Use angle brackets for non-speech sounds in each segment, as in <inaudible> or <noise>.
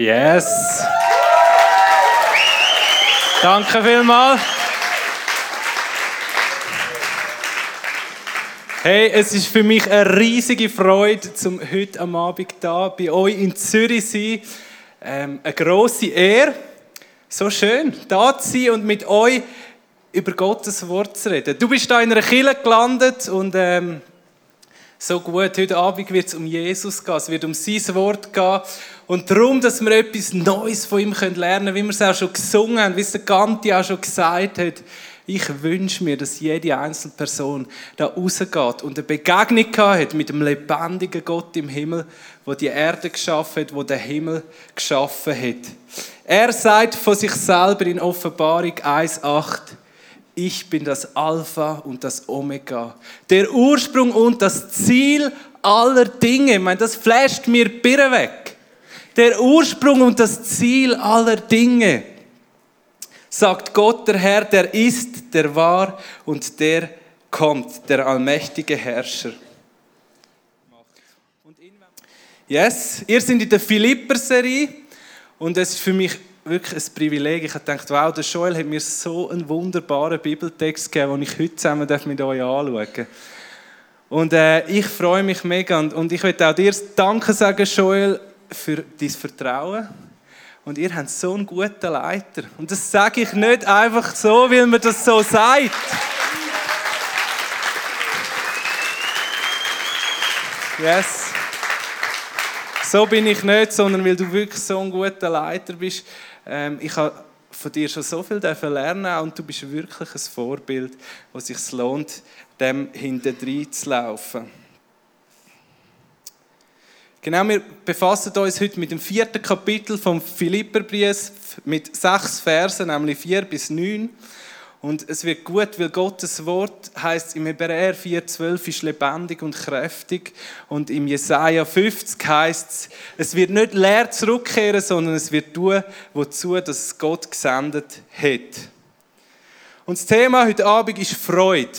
Yes. Danke vielmals. Hey, es ist für mich eine riesige Freude, zum heute am Abend da bei euch in Zürich zu sein. Ähm, eine grosse Ehre. So schön, da zu sein und mit euch über Gottes Wort zu reden. Du bist da in einer Kille gelandet und ähm, so gut. Heute Abend wird es um Jesus gehen, es wird um sein Wort gehen. Und darum, dass wir etwas Neues von ihm lernen können, wie wir es auch schon gesungen haben, wie es der Ganti auch schon gesagt hat. Ich wünsche mir, dass jede einzelne Person da rausgeht und eine Begegnung hat mit dem lebendigen Gott im Himmel, wo die Erde geschaffen hat, wo der Himmel geschaffen hat. Er sagt von sich selber in Offenbarung 1,8, ich bin das Alpha und das Omega, der Ursprung und das Ziel aller Dinge. Ich meine, das flasht mir Birre weg. Der Ursprung und das Ziel aller Dinge, sagt Gott der Herr, der ist, der war und der kommt, der allmächtige Herrscher. Yes, ihr seid in der Philipper-Serie und es ist für mich wirklich ein Privileg. Ich habe gedacht, wow, der Joel hat mir so einen wunderbaren Bibeltext gegeben, den ich heute zusammen mit euch anschauen darf. Und äh, ich freue mich mega und, und ich möchte auch dir Danke sagen, Joel, für dein Vertrauen. Und ihr habt so einen guten Leiter. Und das sage ich nicht einfach so, weil man das so sagt. Yes. So bin ich nicht, sondern weil du wirklich so ein guter Leiter bist. Ähm, ich habe von dir schon so viel lernen und du bist wirklich ein Vorbild, wo es sich lohnt, dem hinterher zu laufen. Genau, wir befassen uns heute mit dem vierten Kapitel vom Philipperbrief mit sechs Versen, nämlich vier bis neun. Und es wird gut, weil Gottes Wort heißt im Hebräer 4,12 ist lebendig und kräftig. Und im Jesaja 50 heißt es, es wird nicht leer zurückkehren, sondern es wird tun, wozu das Gott gesendet hat. Und das Thema heute Abend ist Freude.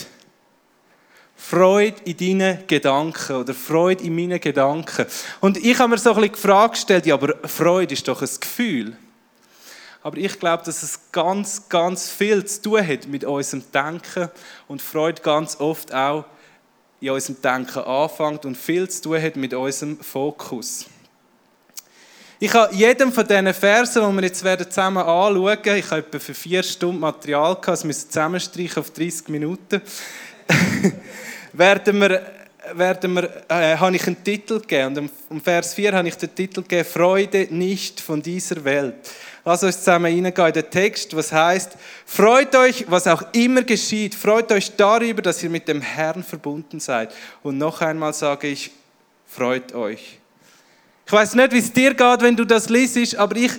Freude in deinen Gedanken oder Freude in meinen Gedanken. Und ich habe mir so ein bisschen die Frage gestellt, ja, aber Freude ist doch ein Gefühl. Aber ich glaube, dass es ganz, ganz viel zu tun hat mit unserem Denken und Freude ganz oft auch in unserem Denken anfängt und viel zu tun hat mit unserem Fokus. Ich habe jedem von diesen Versen, die wir jetzt zusammen anschauen werden, ich habe etwa für vier Stunden Material gehabt, das müssen zusammenstreichen auf 30 Minuten, <laughs> werden wir, werden wir, äh, habe ich einen Titel gegeben. Und im Vers 4 habe ich den Titel gegeben, Freude nicht von dieser Welt. Lass uns zusammen reingehen in den Text, was heißt: Freut euch, was auch immer geschieht. Freut euch darüber, dass ihr mit dem Herrn verbunden seid. Und noch einmal sage ich, freut euch. Ich weiß nicht, wie es dir geht, wenn du das liest, aber ich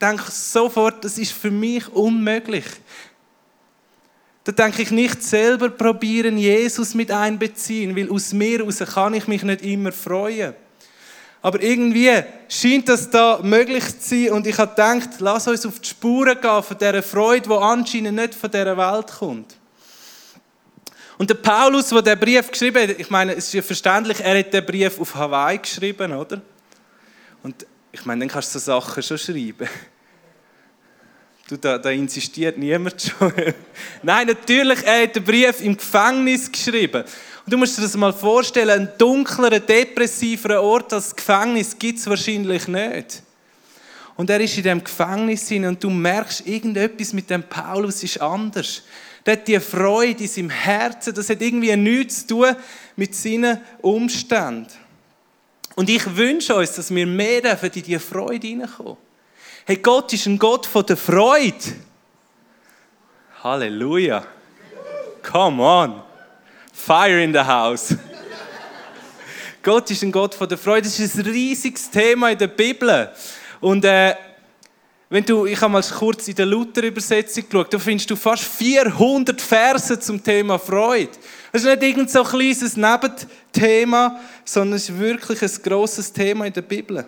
denke sofort, das ist für mich unmöglich. Da denke ich nicht selber probieren, Jesus mit einbeziehen, weil aus mir heraus kann ich mich nicht immer freuen. Aber irgendwie scheint das da möglich zu sein und ich habe gedacht, lass uns auf die Spuren gehen von dieser Freude, die anscheinend nicht von dieser Welt kommt. Und der Paulus, der den Brief geschrieben hat, ich meine, es ist ja verständlich, er hat den Brief auf Hawaii geschrieben, oder? Und ich meine, dann kannst du so Sachen schon schreiben. Du, da, da insistiert niemand schon. <laughs> Nein, natürlich, er hat den Brief im Gefängnis geschrieben. Du musst dir das mal vorstellen, einen dunkleren, depressiveren Ort als Gefängnis gibt es wahrscheinlich nicht. Und er ist in dem Gefängnis und du merkst, irgendetwas mit dem Paulus ist anders. Der hat die Freude in seinem Herzen, das hat irgendwie nichts zu tun mit seinen Umständen. Und ich wünsche uns, dass wir mehr in diese Freude hineinkommen. Hey, Gott ist ein Gott von der Freude. Halleluja. Come on. Fire in the house. Gott ist ein Gott von der Freude. Das ist ein riesiges Thema in der Bibel. Und äh, wenn du, ich habe mal kurz in der Luther-Übersetzung geschaut, da findest du fast 400 Verse zum Thema Freude. Das ist nicht irgend so ein kleines Nebenthema, sondern es ist wirklich ein grosses Thema in der Bibel.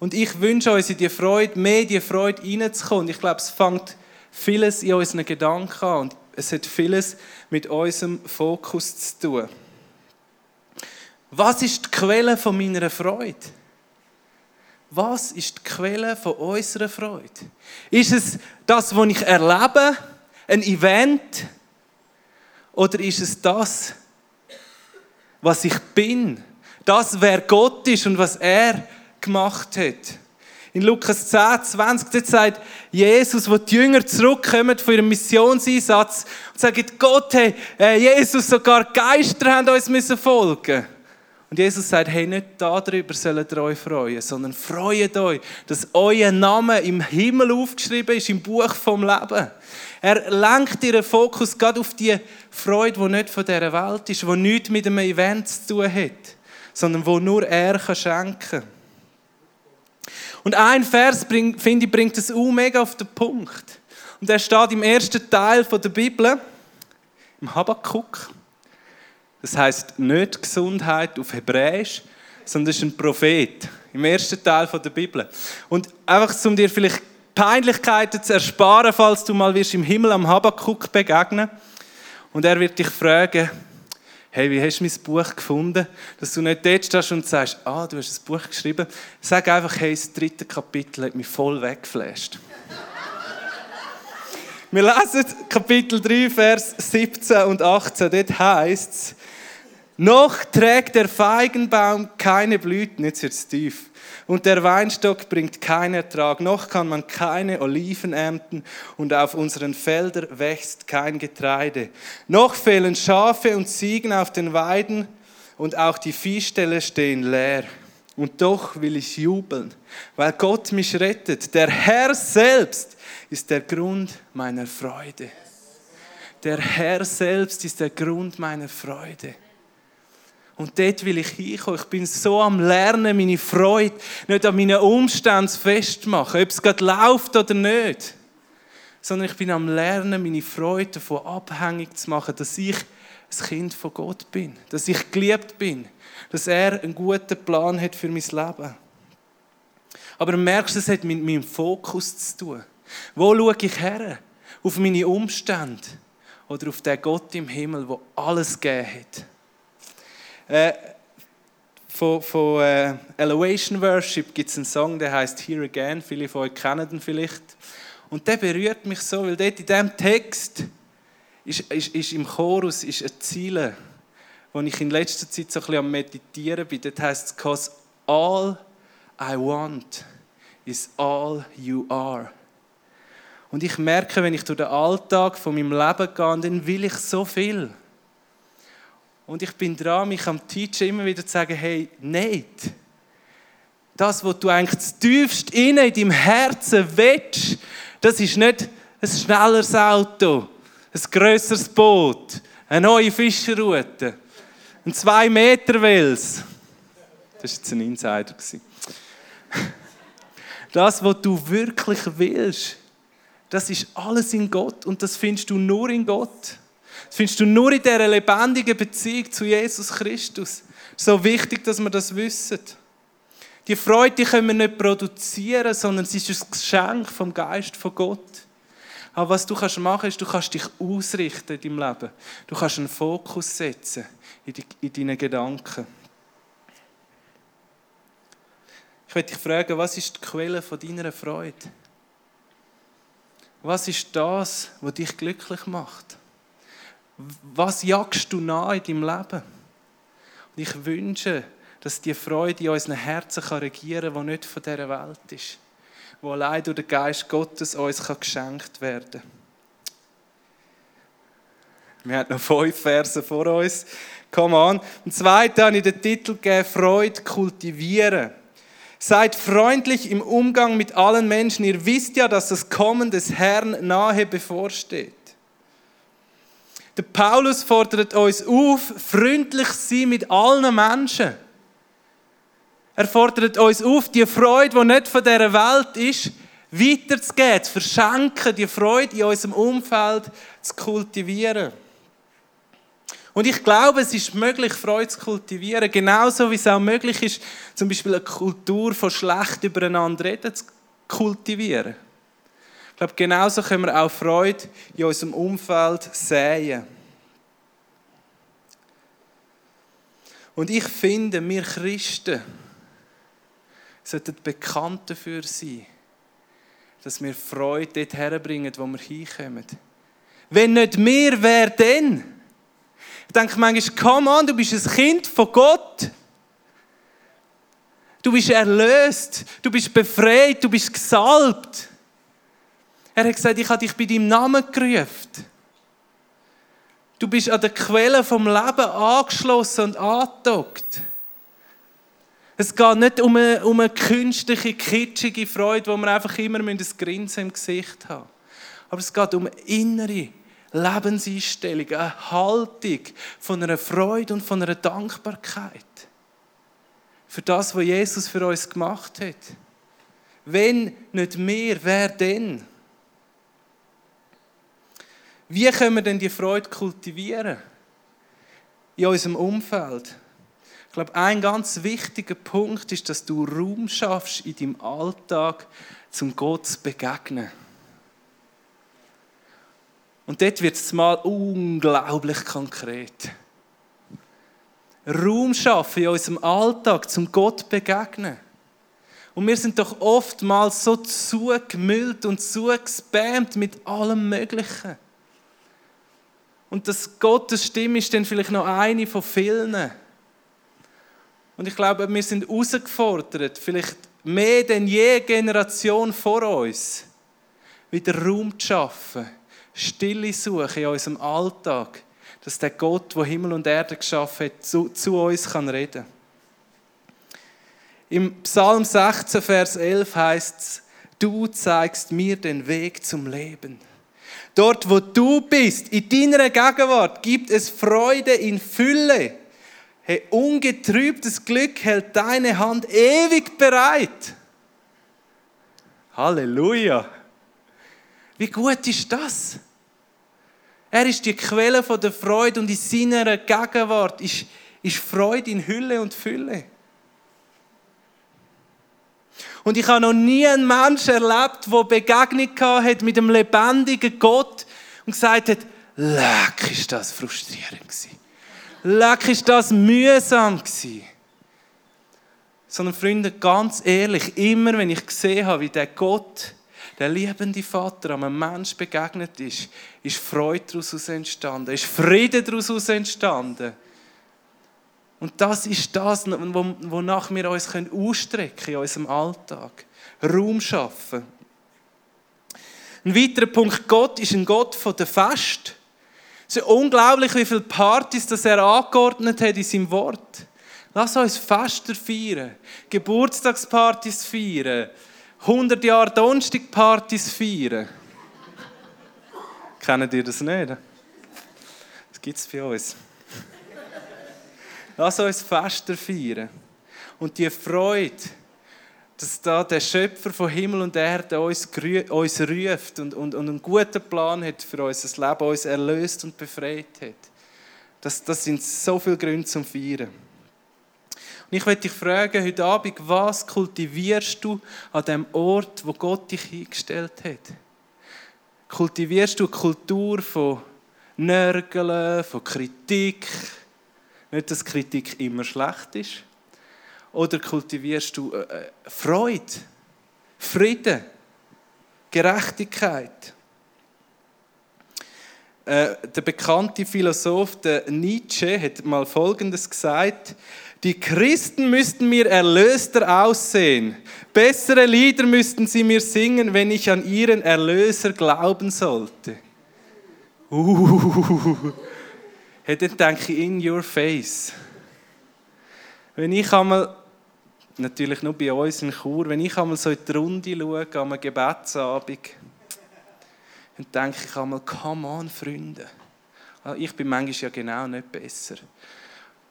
Und ich wünsche uns in die Freude, mehr in die Freude reinzukommen. Ich glaube, es fängt vieles in unseren Gedanken an. Und es hat vieles mit unserem Fokus zu tun. Was ist die Quelle von meiner Freude? was ist die Quelle von unserer Freude? Ist es das, was ich erlebe, ein Event? Oder ist es das, was ich bin? Das, wer Gott ist und was er gemacht hat? In Lukas 10, 20, dort sagt Jesus, wo die Jünger zurückkommen von ihrem Missionseinsatz und sagen, Gott, hey, äh, Jesus, sogar Geister haben uns müssen folgen. Und Jesus sagt, hey, nicht darüber sollt ihr euch freuen, sondern freut euch, dass euer Name im Himmel aufgeschrieben ist, im Buch vom Leben. Er lenkt ihren Fokus gerade auf die Freude, die nicht von dieser Welt ist, die nichts mit einem Event zu tun hat, sondern wo nur er schenken kann. Und ein Vers, finde ich, bringt es auch mega auf den Punkt. Und er steht im ersten Teil der Bibel, im Habakkuk. Das heißt nicht Gesundheit auf Hebräisch, sondern ist ein Prophet im ersten Teil der Bibel. Und einfach, um dir vielleicht Peinlichkeiten zu ersparen, falls du mal wirst im Himmel am Habakkuk begegnen und er wird dich fragen, hey, wie hast du mein Buch gefunden? Dass du nicht dort stehst und sagst, ah, du hast ein Buch geschrieben. Sag einfach, hey, das dritte Kapitel hat mich voll weggeflasht. <laughs> Wir lesen Kapitel 3, Vers 17 und 18. Dort heißt es, noch trägt der Feigenbaum keine Blüten, jetzt wird es tief und der Weinstock bringt keinen Ertrag, noch kann man keine Oliven ernten und auf unseren Feldern wächst kein Getreide. Noch fehlen Schafe und Ziegen auf den Weiden und auch die Viehställe stehen leer. Und doch will ich jubeln, weil Gott mich rettet. Der Herr selbst ist der Grund meiner Freude. Der Herr selbst ist der Grund meiner Freude. Und dort will ich hinkommen. Ich bin so am Lernen, meine Freude nicht an meinen Umständen festmachen, ob es gerade läuft oder nicht. Sondern ich bin am Lernen, meine Freude davon abhängig zu machen, dass ich ein Kind von Gott bin. Dass ich geliebt bin. Dass er einen guten Plan hat für mein Leben. Aber du merkst, es hat mit meinem Fokus zu tun. Wo schaue ich her? Auf meine Umstände? Oder auf den Gott im Himmel, der alles gegeben hat? Äh, von, von äh, Elevation Worship gibt es einen Song, der heißt Here Again. Viele von euch kennen den vielleicht. Und der berührt mich so, weil dort in diesem Text ist, ist, ist im Chorus ist ein Ziel, wo ich in letzter Zeit so ein bisschen am Meditieren bin. Dort heißt es, Cause all I want is all you are. Und ich merke, wenn ich durch den Alltag von meinem Leben gehe, dann will ich so viel. Und ich bin dran, mich am Teachen immer wieder zu sagen, hey, nicht. Das, was du eigentlich tiefst in deinem Herzen willst, das ist nicht ein schnelleres Auto, ein grösseres Boot, eine neue Fischerroute, ein 2 Meter Wels. Das war jetzt ein Insider. <laughs> Das, was du wirklich willst, das ist alles in Gott und das findest du nur in Gott. Das findest du nur in dieser lebendigen Beziehung zu Jesus Christus. So wichtig, dass wir das wissen. Die Freude können wir nicht produzieren, sondern sie ist ein Geschenk vom Geist von Gott. Aber was du kannst machen, ist, du kannst dich ausrichten in deinem Leben. Du kannst einen Fokus setzen in, in deinen Gedanken. Ich möchte dich fragen, was ist die Quelle von deiner Freude? Was ist das, was dich glücklich macht? Was jagst du nach in deinem Leben? Und ich wünsche, dass die Freude in unseren Herzen kann regieren kann, die nicht von dieser Welt ist. Die allein durch den Geist Gottes uns geschenkt werden kann. Wir haben noch fünf Verse vor uns. Come on. Und zweite habe ich den Titel gegeben, Freude kultivieren. Seid freundlich im Umgang mit allen Menschen. Ihr wisst ja, dass das Kommen des Herrn nahe bevorsteht. Der Paulus fordert uns auf, freundlich zu sein mit allen Menschen. Er fordert uns auf, die Freude, die nicht von dieser Welt ist, weiterzugeben, zu verschenken, die Freude in unserem Umfeld zu kultivieren. Und ich glaube, es ist möglich, Freude zu kultivieren, genauso wie es auch möglich ist, zum Beispiel eine Kultur von schlecht übereinander reden zu kultivieren. Ich glaube, genauso können wir auch Freude in unserem Umfeld säen. Und ich finde, wir Christen sollten bekannt dafür sein, dass wir Freude dort herbringen, wo wir hinkommen. Wenn nicht wir, wer denn? Ich denke manchmal, komm an, du bist ein Kind von Gott. Du bist erlöst, du bist befreit, du bist gesalbt. Er hat gesagt, ich habe dich bei deinem Namen gerufen. Du bist an der Quelle vom Leben angeschlossen und angedockt. Es geht nicht um eine, um eine künstliche, kitschige Freude, wo wir einfach immer ein Grinsen im Gesicht haben. Aber es geht um eine innere Lebenseinstellung, eine Haltung von einer Freude und von einer Dankbarkeit. Für das, was Jesus für uns gemacht hat. Wenn nicht mehr, wer denn? Wie können wir denn die Freude kultivieren? In unserem Umfeld. Ich glaube, ein ganz wichtiger Punkt ist, dass du Raum schaffst in deinem Alltag, zum Gott zu begegnen. Und dort wird es mal unglaublich konkret. Raum schaffen in unserem Alltag, zum Gott zu begegnen. Und wir sind doch oftmals so zugemüllt und zugespammt mit allem Möglichen. Und das Gottes Stimme ist dann vielleicht noch eine von vielen. Und ich glaube, wir sind herausgefordert, vielleicht mehr denn je Generation vor uns, wieder Raum zu schaffen, Stille suchen in unserem Alltag, dass der Gott, der Himmel und Erde geschaffen hat, zu, zu uns kann reden. Im Psalm 16, Vers 11 heißt es, du zeigst mir den Weg zum Leben. Dort, wo du bist, in deiner Gegenwart, gibt es Freude in Fülle. Hey, ungetrübtes Glück hält deine Hand ewig bereit. Halleluja. Wie gut ist das? Er ist die Quelle von der Freude und in seiner Gegenwart ist, ist Freude in Hülle und Fülle. Und ich habe noch nie einen Menschen erlebt, der Begegnung hat mit dem lebendigen Gott und gesagt hat, leck, ist das frustrierend gewesen. Leck, ist das mühsam gewesen. Sondern Freunde, ganz ehrlich, immer wenn ich gesehen habe, wie der Gott, der liebende Vater, einem Mensch begegnet ist, ist Freude daraus entstanden, ist Friede daraus entstanden. Und das ist das, wonach wir uns ausstrecken können in unserem Alltag. Raum schaffen. Ein weiterer Punkt, Gott ist ein Gott von der Fest. Es ist unglaublich, wie viele Partys das er angeordnet hat in seinem Wort. Lass uns Fester feiern, Geburtstagspartys feiern, 100 Jahre Donnerstagpartys feiern. Kennen ihr das nicht? Das gibt es bei uns. Lass uns Fester feiern. Und die Freude, dass da der Schöpfer von Himmel und Erde uns, uns ruft und, und, und einen guten Plan hat für unser Leben, uns erlöst und befreit hat. Das, das sind so viele Gründe zum Feiern. Und ich möchte dich fragen heute Abend, was kultivierst du an dem Ort, wo Gott dich hingestellt hat? Kultivierst du eine Kultur von Nörgeln, von Kritik, nicht, dass Kritik immer schlecht ist. Oder kultivierst du äh, äh, Freude, Frieden, Gerechtigkeit? Äh, der bekannte Philosoph der Nietzsche hat mal Folgendes gesagt: Die Christen müssten mir erlöster aussehen. Bessere Lieder müssten sie mir singen, wenn ich an ihren Erlöser glauben sollte. Uh hey, dann denke ich in your face. Wenn ich einmal, natürlich nur bei uns in Chur, wenn ich einmal so in die Runde schaue, an einem Gebetsabend, dann denke ich einmal, come on, Freunde. Ah, ich bin manchmal ja genau nicht besser.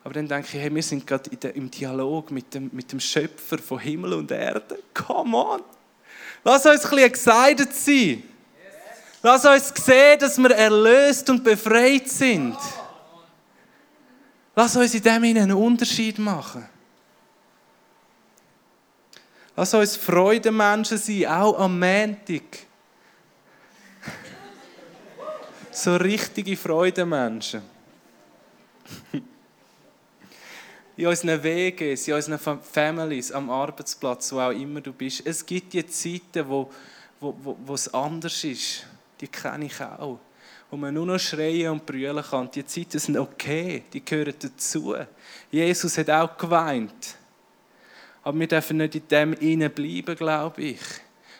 Aber dann denke ich, hey, wir sind gerade im Dialog mit dem, mit dem Schöpfer von Himmel und Erde. Come on! Lass uns ein bisschen excited sein. Lass uns sehen, dass wir erlöst und befreit sind. Lass uns in dem einen Unterschied machen. Lass uns Freudemenschen sein, auch am Montag. <laughs> So richtige Freudemenschen. <laughs> in unseren Wegen, in unseren Families, am Arbeitsplatz, wo auch immer du bist. Es gibt die Zeiten, wo, wo, wo, wo es anders ist. Die kenne ich auch. Wo man nur noch schreien und brüllen kann. Die Zeiten sind okay, die gehören dazu. Jesus hat auch geweint. Aber wir dürfen nicht in dem innen bleiben, glaube ich.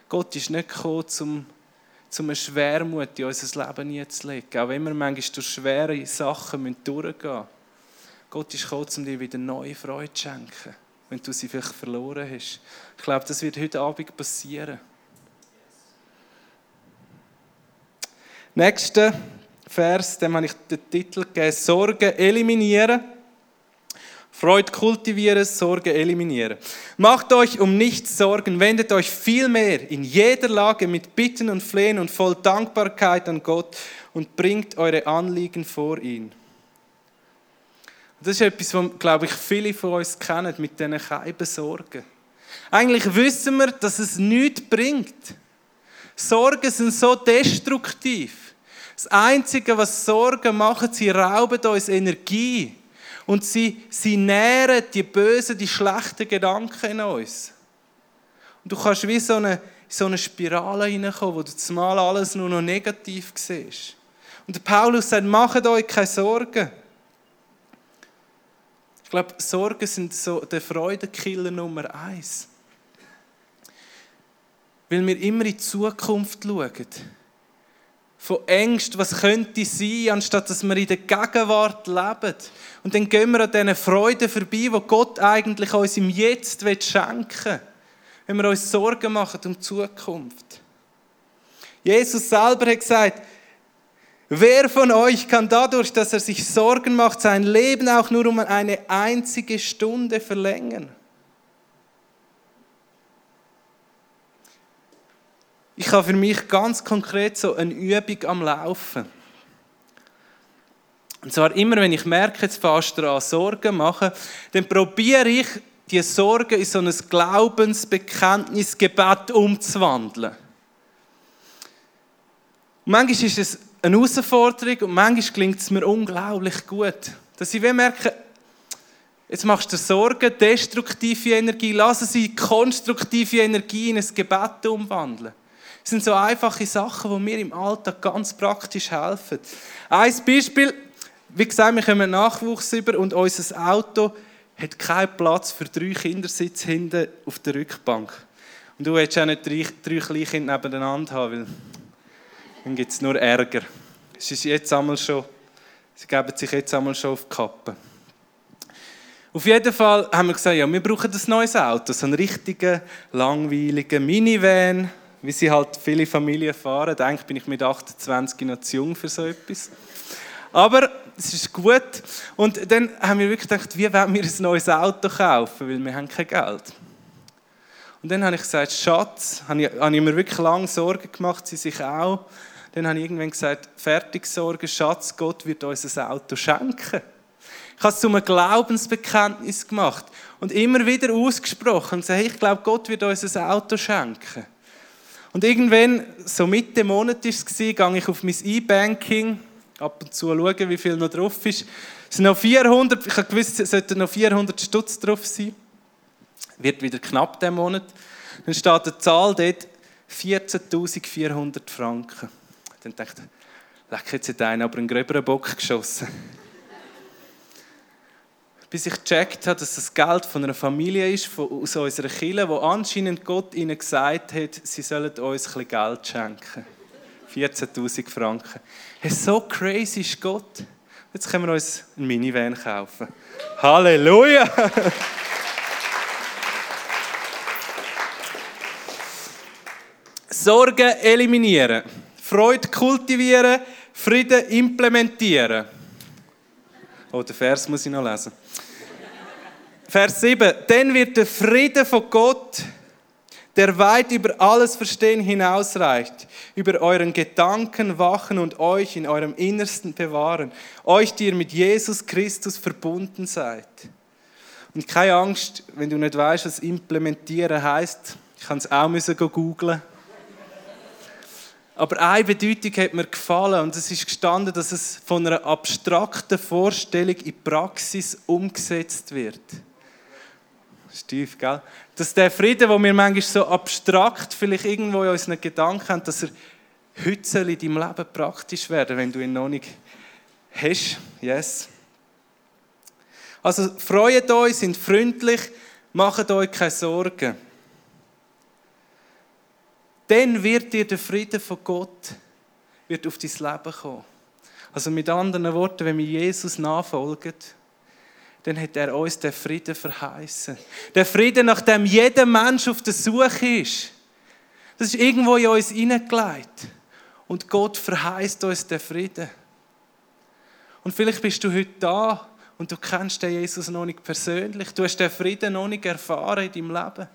Gott ist nicht gekommen, um, um eine Schwermut in unser Leben zu legen. Auch wenn wir manchmal durch schwere Sachen durchgehen müssen. Gott ist gekommen, um dir wieder neue Freude zu schenken, wenn du sie vielleicht verloren hast. Ich glaube, das wird heute Abend passieren. Nächster Vers, dem habe ich den Titel gegeben, Sorgen eliminieren. Freude kultivieren, Sorge eliminieren. Macht euch um nichts Sorgen, wendet euch vielmehr in jeder Lage mit Bitten und Flehen und voll Dankbarkeit an Gott und bringt eure Anliegen vor ihn. Das ist etwas, was, glaube ich, viele von uns kennen mit diesen keiben Sorgen. Eigentlich wissen wir, dass es nichts bringt. Sorgen sind so destruktiv. Das Einzige, was Sorgen machen, sie rauben uns Energie. Und sie, sie nähren die bösen, die schlechten Gedanken in uns. Und du kannst wie so eine, so eine Spirale hineinkommen, wo du zumal alles nur noch negativ siehst. Und Paulus sagt, macht euch keine Sorgen. Ich glaube, Sorgen sind so der Freudenkiller Nummer eins. Weil wir immer in die Zukunft schauen von Ängsten, was könnte sein, anstatt dass wir in der Gegenwart leben. Und dann gehen wir an diesen Freuden vorbei, wo Gott eigentlich uns im Jetzt schenken will, wenn wir uns Sorgen machen um die Zukunft. Jesus selber hat gesagt, wer von euch kann dadurch, dass er sich Sorgen macht, sein Leben auch nur um eine einzige Stunde verlängern? Ich habe für mich ganz konkret so eine Übung am Laufen. Und zwar immer, wenn ich merke, jetzt fast an Sorgen machen, dann probiere ich, die Sorgen in so ein Glaubensbekenntnisgebet umzuwandeln. Und manchmal ist es eine Herausforderung und manchmal klingt es mir unglaublich gut. Dass ich merke, jetzt machst du Sorgen, destruktive Energie, lass sie konstruktive Energie in ein Gebet umwandeln. Das sind so einfache Sachen, die mir im Alltag ganz praktisch helfen. Ein Beispiel, wie gesagt, wir kommen Nachwuchs über und unser Auto hat keinen Platz für drei Kindersitze hinten auf der Rückbank. Und du willst auch nicht drei, drei Kleinkinder nebeneinander haben, weil dann gibt es nur Ärger. Es ist jetzt einmal schon, sie geben sich jetzt einmal schon auf die Kappe. Auf jeden Fall haben wir gesagt, ja, wir brauchen ein neues Auto, so einen richtigen, langweiligen Minivan, wie sie halt viele Familien fahren. Eigentlich bin ich mit 28 noch zu jung für so etwas. Aber es ist gut. Und dann haben wir wirklich gedacht, wie wollen wir ein neues Auto kaufen, weil wir haben kein Geld. Und dann habe ich gesagt, Schatz, habe ich, habe ich mir wirklich lange Sorgen gemacht, sie sich auch. Dann habe ich irgendwann gesagt, fertig Sorgen, Schatz, Gott wird uns ein Auto schenken. Ich habe es zu einem Glaubensbekenntnis gemacht und immer wieder ausgesprochen und gesagt, ich glaube, Gott wird uns ein Auto schenken. Und irgendwann, so Mitte Monat war es, gehe ich auf mein E-Banking, ab und zu schauen, wie viel noch drauf ist. Es sind noch 400, ich habe gewusst, es sollten noch 400 Stutz drauf sein. Wird wieder knapp diesen Monat. Dann steht eine Zahl dort, 14.400 Franken. Dann dachte ich, leck jetzt hat einer aber einen gröberen Bock geschossen bis ich gecheckt habe, dass das Geld von einer Familie ist, von, aus unserer Kirche, wo anscheinend Gott ihnen gesagt hat, sie sollen uns ein bisschen Geld schenken. 14'000 Franken. Hey, so crazy ist Gott. Jetzt können wir uns einen Minivan kaufen. Halleluja! Sorgen eliminieren, Freude kultivieren, Frieden implementieren. Oh, den Vers muss ich noch lesen. Vers 7. Dann wird der Friede von Gott, der weit über alles Verstehen hinausreicht, über euren Gedanken wachen und euch in eurem Innersten bewahren. Euch, die ihr mit Jesus Christus verbunden seid. Und keine Angst, wenn du nicht weißt, was implementieren heißt. Ich kann es auch müssen googlen. Aber eine Bedeutung hat mir gefallen und es ist gestanden, dass es von einer abstrakten Vorstellung in Praxis umgesetzt wird. Stief, gell? Dass der Frieden, den wir manchmal so abstrakt vielleicht irgendwo in unseren Gedanken haben, dass er heute in deinem Leben praktisch werden wenn du ihn noch nicht hast. Yes. Also freut euch, sind freundlich, macht euch keine Sorgen. Dann wird dir der Frieden von Gott wird auf dein Leben kommen. Also mit anderen Worten, wenn wir Jesus nachfolgen, dann hat er uns den Frieden verheißen. Der Frieden, nach dem jeder Mensch auf der Suche ist. Das ist irgendwo in uns hineingelegt. Und Gott verheißt uns den Frieden. Und vielleicht bist du heute da und du kennst den Jesus noch nicht persönlich. Du hast den Frieden noch nicht erfahren in deinem Leben.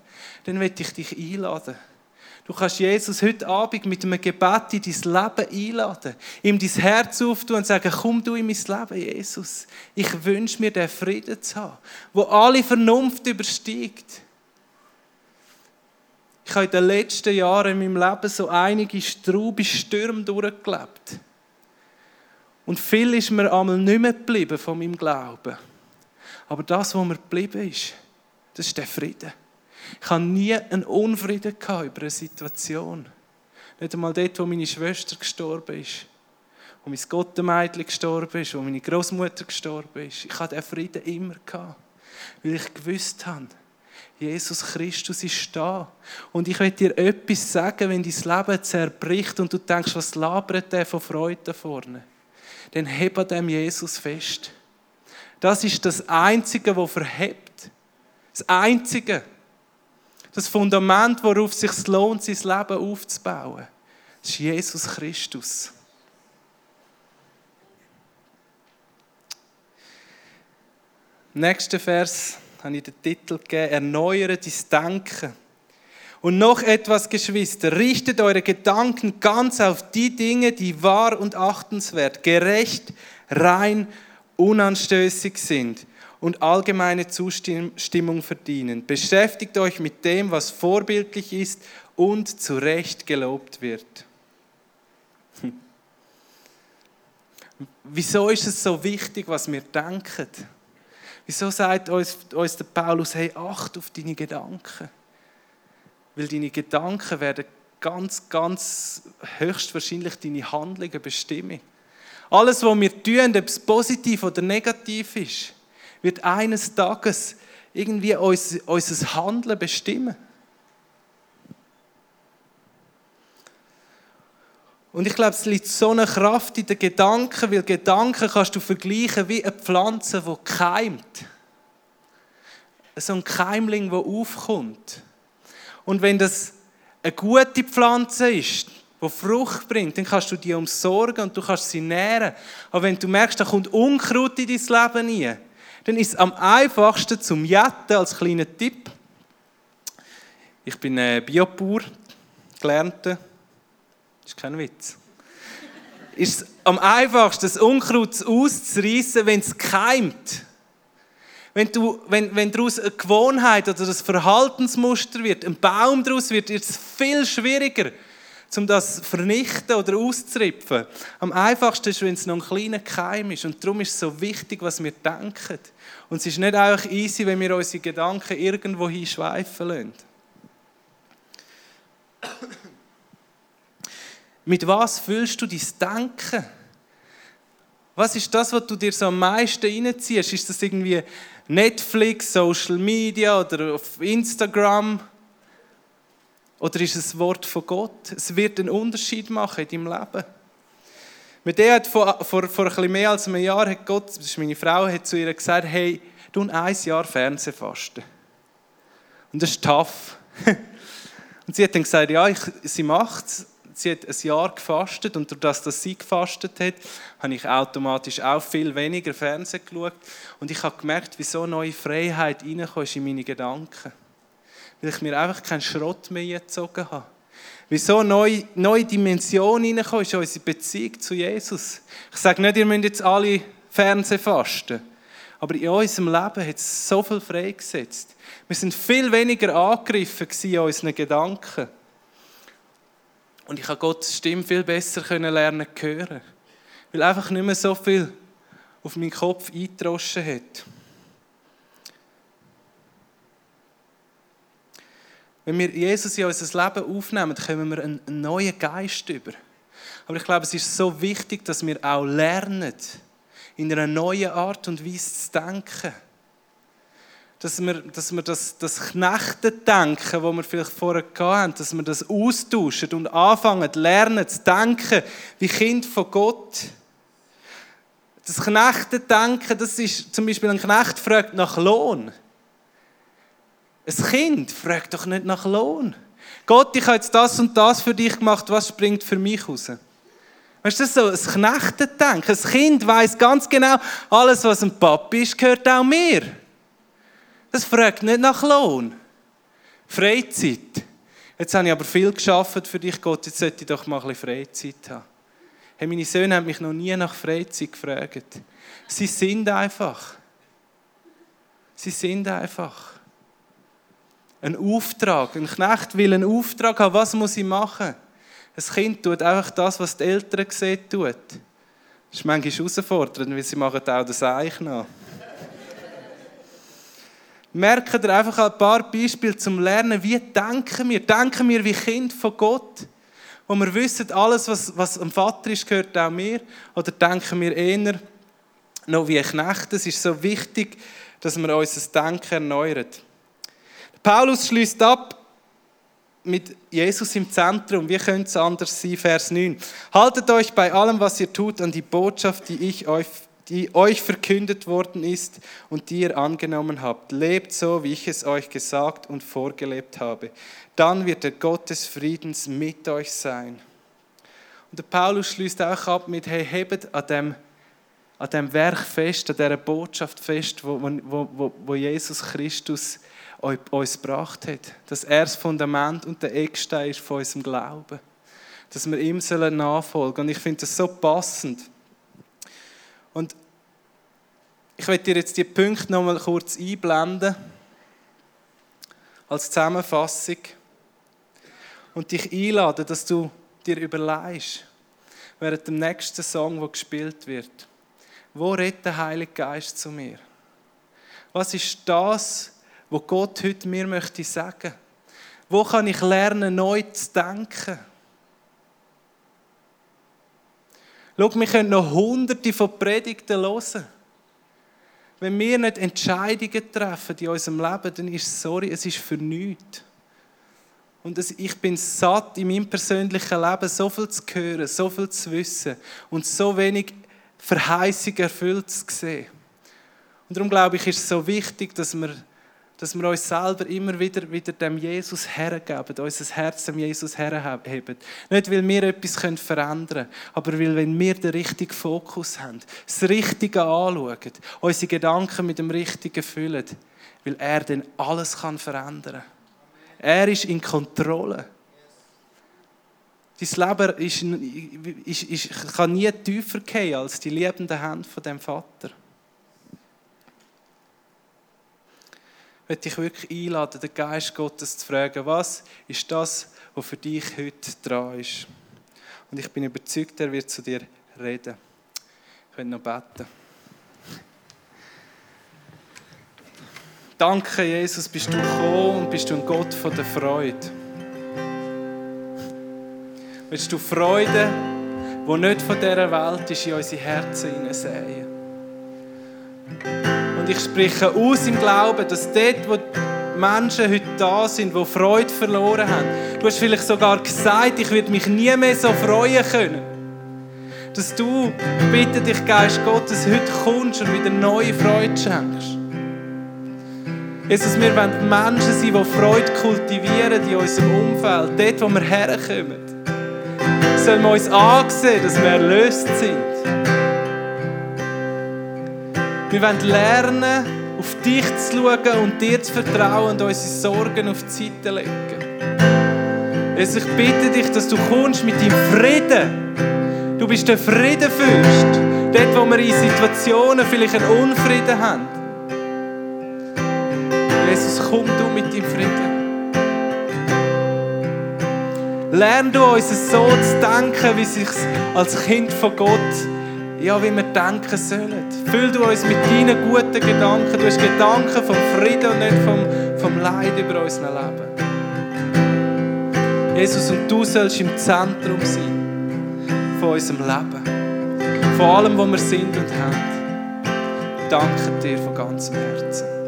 Dann möchte ich dich einladen. Du kannst Jesus heute Abend mit einem Gebet in dein Leben einladen, ihm dein Herz auftun und sagen, komm du in mein Leben, Jesus. Ich wünsche mir den Frieden zu haben, wo alle Vernunft übersteigt. Ich habe in den letzten Jahren in meinem Leben so einige Straube Stürme durchgelebt. Und viel ist mir einmal nicht mehr geblieben von meinem Glauben. Aber das, was mir geblieben ist, das ist der Frieden. Ich habe nie einen Unfrieden über eine Situation. Nicht einmal dort, wo meine Schwester gestorben ist, wo mein Gottemädchen gestorben ist, wo meine Großmutter gestorben ist. Ich hatte diesen Frieden immer gehabt, weil ich gewusst habe, Jesus Christus ist da. Und ich will dir etwas sagen, wenn dein Leben zerbricht und du denkst, was labert der von Freude da vorne? Dann heb an dem Jesus fest. Das ist das Einzige, was verhebt. Das Einzige. Das Fundament, worauf es sich lohnt, sein Leben aufzubauen. Ist Jesus Christus. Nächster Vers habe ich den Titel gegeben, Erneuere dein Denken. Und noch etwas, Geschwister, richtet eure Gedanken ganz auf die Dinge, die wahr und achtenswert, gerecht, rein, unanstößig sind und allgemeine Zustimmung verdienen. Beschäftigt euch mit dem, was vorbildlich ist und zu Recht gelobt wird. Wieso ist es so wichtig, was wir denken? Wieso sagt uns, uns der Paulus, hey, acht auf deine Gedanken? Weil deine Gedanken werden ganz, ganz höchstwahrscheinlich deine Handlungen bestimmen. Alles, was wir tun, ob es positiv oder negativ ist, wird eines Tages irgendwie uns, unser Handeln bestimmen. Und ich glaube, es liegt so eine Kraft in den Gedanken, weil Gedanken kannst du vergleichen wie eine Pflanze, die keimt. So ein Keimling, der aufkommt. Und wenn das eine gute Pflanze ist, die Frucht bringt, dann kannst du die umsorgen und du kannst sie nähren. Aber wenn du merkst, da kommt Unkraut in dein Leben rein, dann ist es am einfachsten zum Jetten als kleiner Tipp. Ich bin Biobauer, gelernter. Das ist kein Witz. ist es am einfachsten, das Unkraut auszureißen, wenn es keimt. Wenn, du, wenn, wenn daraus eine Gewohnheit oder das Verhaltensmuster wird, ein Baum daraus wird, wird es viel schwieriger, um das zu vernichten oder auszuripfen. Am einfachsten ist, wenn es noch ein kleiner Keim ist. Und darum ist es so wichtig, was wir denken. Und es ist nicht einfach easy, wenn wir unsere Gedanken irgendwo hinschweifen lassen. Mit was fühlst du dein Denken? Was ist das, was du dir so am meisten reinziehst? Ist das irgendwie Netflix, Social Media oder auf Instagram? Oder ist es das Wort von Gott? Es wird einen Unterschied machen in deinem Leben. Mit der hat vor, vor, vor ein bisschen mehr als einem Jahr hat Gott, das ist meine Frau, hat zu ihr gesagt, hey, du ein Jahr Fernsehfasten. Und das ist tough. <laughs> Und sie hat dann gesagt, ja, ich, sie macht es. Sie hat ein Jahr gefastet und durch das, dass sie gefastet hat, habe ich automatisch auch viel weniger Fernsehen geschaut. Und ich habe gemerkt, wie so neue Freiheit reinkommt in meine Gedanken. Weil ich mir einfach keinen Schrott mehr gezogen habe. Wie so eine neue, neue Dimension reinkommt in unsere Beziehung zu Jesus. Ich sage nicht, ihr müsst jetzt alle Fernsehen fasten. Aber in unserem Leben hat es so viel freigesetzt. Wir sind viel weniger angegriffen in unseren Gedanken. Und ich habe Gottes Stimme viel besser können lernen hören. Weil einfach nicht mehr so viel auf meinen Kopf eingedroschen hat. Wenn wir Jesus in unser Leben aufnehmen, kommen wir einen neuen Geist über. Aber ich glaube, es ist so wichtig, dass wir auch lernen, in einer neuen Art und Weise zu denken. Dass wir, dass wir das, das Knechtendenken, das wir vielleicht vorher hatten, dass wir das austauschen und anfangen, lernen zu denken wie Kind von Gott. Das Knechtendenken, das ist zum Beispiel ein Knecht fragt nach Lohn. Ein Kind fragt doch nicht nach Lohn. Gott, ich habe jetzt das und das für dich gemacht, was springt für mich raus? Weißt du, das ist so ein Knechtendenken. Ein Kind weiß ganz genau, alles, was ein Papi ist, gehört auch mir. Das fragt nicht nach Lohn. Freizeit. Jetzt habe ich aber viel geschafft für dich, Gott, jetzt sollte ich doch mal ein bisschen Freizeit haben. Hey, meine Söhne haben mich noch nie nach Freizeit gefragt. Sie sind einfach. Sie sind einfach. Ein Auftrag. Ein Knecht will einen Auftrag haben. Was muss ich machen? Ein Kind tut einfach das, was die Eltern sehen, tut. Das ist manchmal herausfordernd, weil sie machen auch das Eich nach. Merken ihr einfach ein paar Beispiele zum Lernen, wie denken wir? Denken wir wie Kind von Gott? Wo wir wissen, alles, was, was am Vater ist, gehört auch mir? Oder denken wir eher noch wie ein Knecht? Es ist so wichtig, dass wir unser Denken erneuern. Paulus schließt ab mit Jesus im Zentrum. Wie könnte es anders sein? Vers 9. Haltet euch bei allem, was ihr tut, an die Botschaft, die, ich euch, die euch verkündet worden ist und die ihr angenommen habt. Lebt so, wie ich es euch gesagt und vorgelebt habe. Dann wird der Gott des Friedens mit euch sein. Und der Paulus schließt auch ab mit, hey, hebt an dem, an dem Werk fest, an dieser Botschaft fest, wo, wo, wo, wo Jesus Christus uns gebracht hat. Dass er das Fundament und der Eckstein ist von unserem Glauben. Dass wir ihm nachfolgen sollen. Und ich finde das so passend. Und ich werde dir jetzt die Punkte noch mal kurz einblenden. Als Zusammenfassung. Und dich einladen, dass du dir überlegst, während dem nächsten Song, der gespielt wird, wo redet der Heilige Geist zu mir? Was ist das, wo Gott heute mir möchte sagen. Wo kann ich lernen, neu zu denken? Schau, wir können noch hunderte von Predigten hören. Wenn wir nicht Entscheidungen treffen in unserem Leben, dann ist sorry, es ist für nichts. Und ich bin satt, in meinem persönlichen Leben so viel zu hören, so viel zu wissen und so wenig Verheißung erfüllt zu sehen. Und darum glaube ich, ist es so wichtig, dass wir dass wir uns selber immer wieder, wieder dem Jesus hergeben, unser Herz dem Jesus herheben. Nicht, weil wir etwas verändern können, aber weil, wenn wir den richtigen Fokus haben, das Richtige anschauen, unsere Gedanken mit dem Richtigen füllen, weil er dann alles kann verändern kann. Er ist in Kontrolle. Dein Leben ist, ist, ist, kann nie tiefer gehen als die liebende Hand von dem Vater. Möchte ich wirklich einladen, den Geist Gottes zu fragen, was ist das, was für dich heute dran ist. Und ich bin überzeugt, er wird zu dir reden. Ich will noch beten. Danke, Jesus, bist du gekommen und bist du ein Gott von der Freude. Willst du Freude, die nicht von dieser Welt ist, in unsere Herzen hineinsehen? Ich spreche aus im Glauben, dass dort, wo Menschen heute da sind, die Freude verloren haben, du hast vielleicht sogar gesagt, ich werde mich nie mehr so freuen können. Dass du, bitte dich, Geist Gottes, heute kommst und wieder neue Freude schenkst. Jesus, wir wollen Menschen sein, die Freude kultivieren in unserem Umfeld, dort, wo wir herkommen. Sollen wir uns ansehen, dass wir erlöst sind. Wir wollen lernen, auf dich zu schauen und dir zu vertrauen und unsere Sorgen auf die Seite legen. Jesus, ich bitte dich, dass du kommst mit deinem Frieden. Du bist der Friedenfürst. Dort, wo wir in Situationen vielleicht einen Unfrieden haben. Jesus, komm du mit deinem Frieden. Lern du uns so zu denken, wie sich als Kind von Gott, ja, wie wir denken sollen. Füll du uns mit deinen guten Gedanken. Du hast Gedanken vom Frieden und nicht vom, vom Leid über unser Leben. Jesus, und du sollst im Zentrum sein von unserem Leben. Von allem, was wir sind und haben. Danke dir von ganzem Herzen.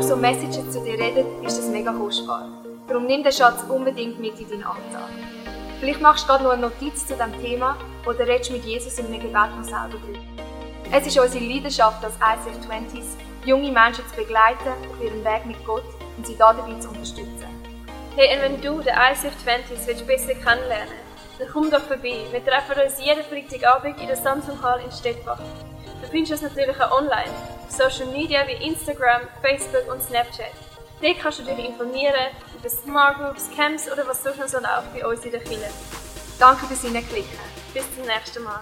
Durch so Messages zu dir redet, ist das mega kostbar. Darum nimm den Schatz unbedingt mit in deinen Alltag. Vielleicht machst du gerade noch eine Notiz zu diesem Thema oder redest mit Jesus in einem Gebet noch selber drüber. Es ist unsere Leidenschaft als ICF 20s, junge Menschen zu begleiten auf ihrem Weg mit Gott und sie dabei zu unterstützen. Hey, und wenn du den ICF 20s willst besser kennenlernen dann komm doch vorbei. Wir treffen uns jeden Freitagabend in der Samsung Hall in Stettbach. Findest uns natürlich auch online, auf Social Media wie Instagram, Facebook und Snapchat. Dort kannst du dich informieren über Smart Groups, Camps oder was sonst noch so läuft bei uns in der Kirche. Danke fürs Hineinklicken. Bis zum nächsten Mal.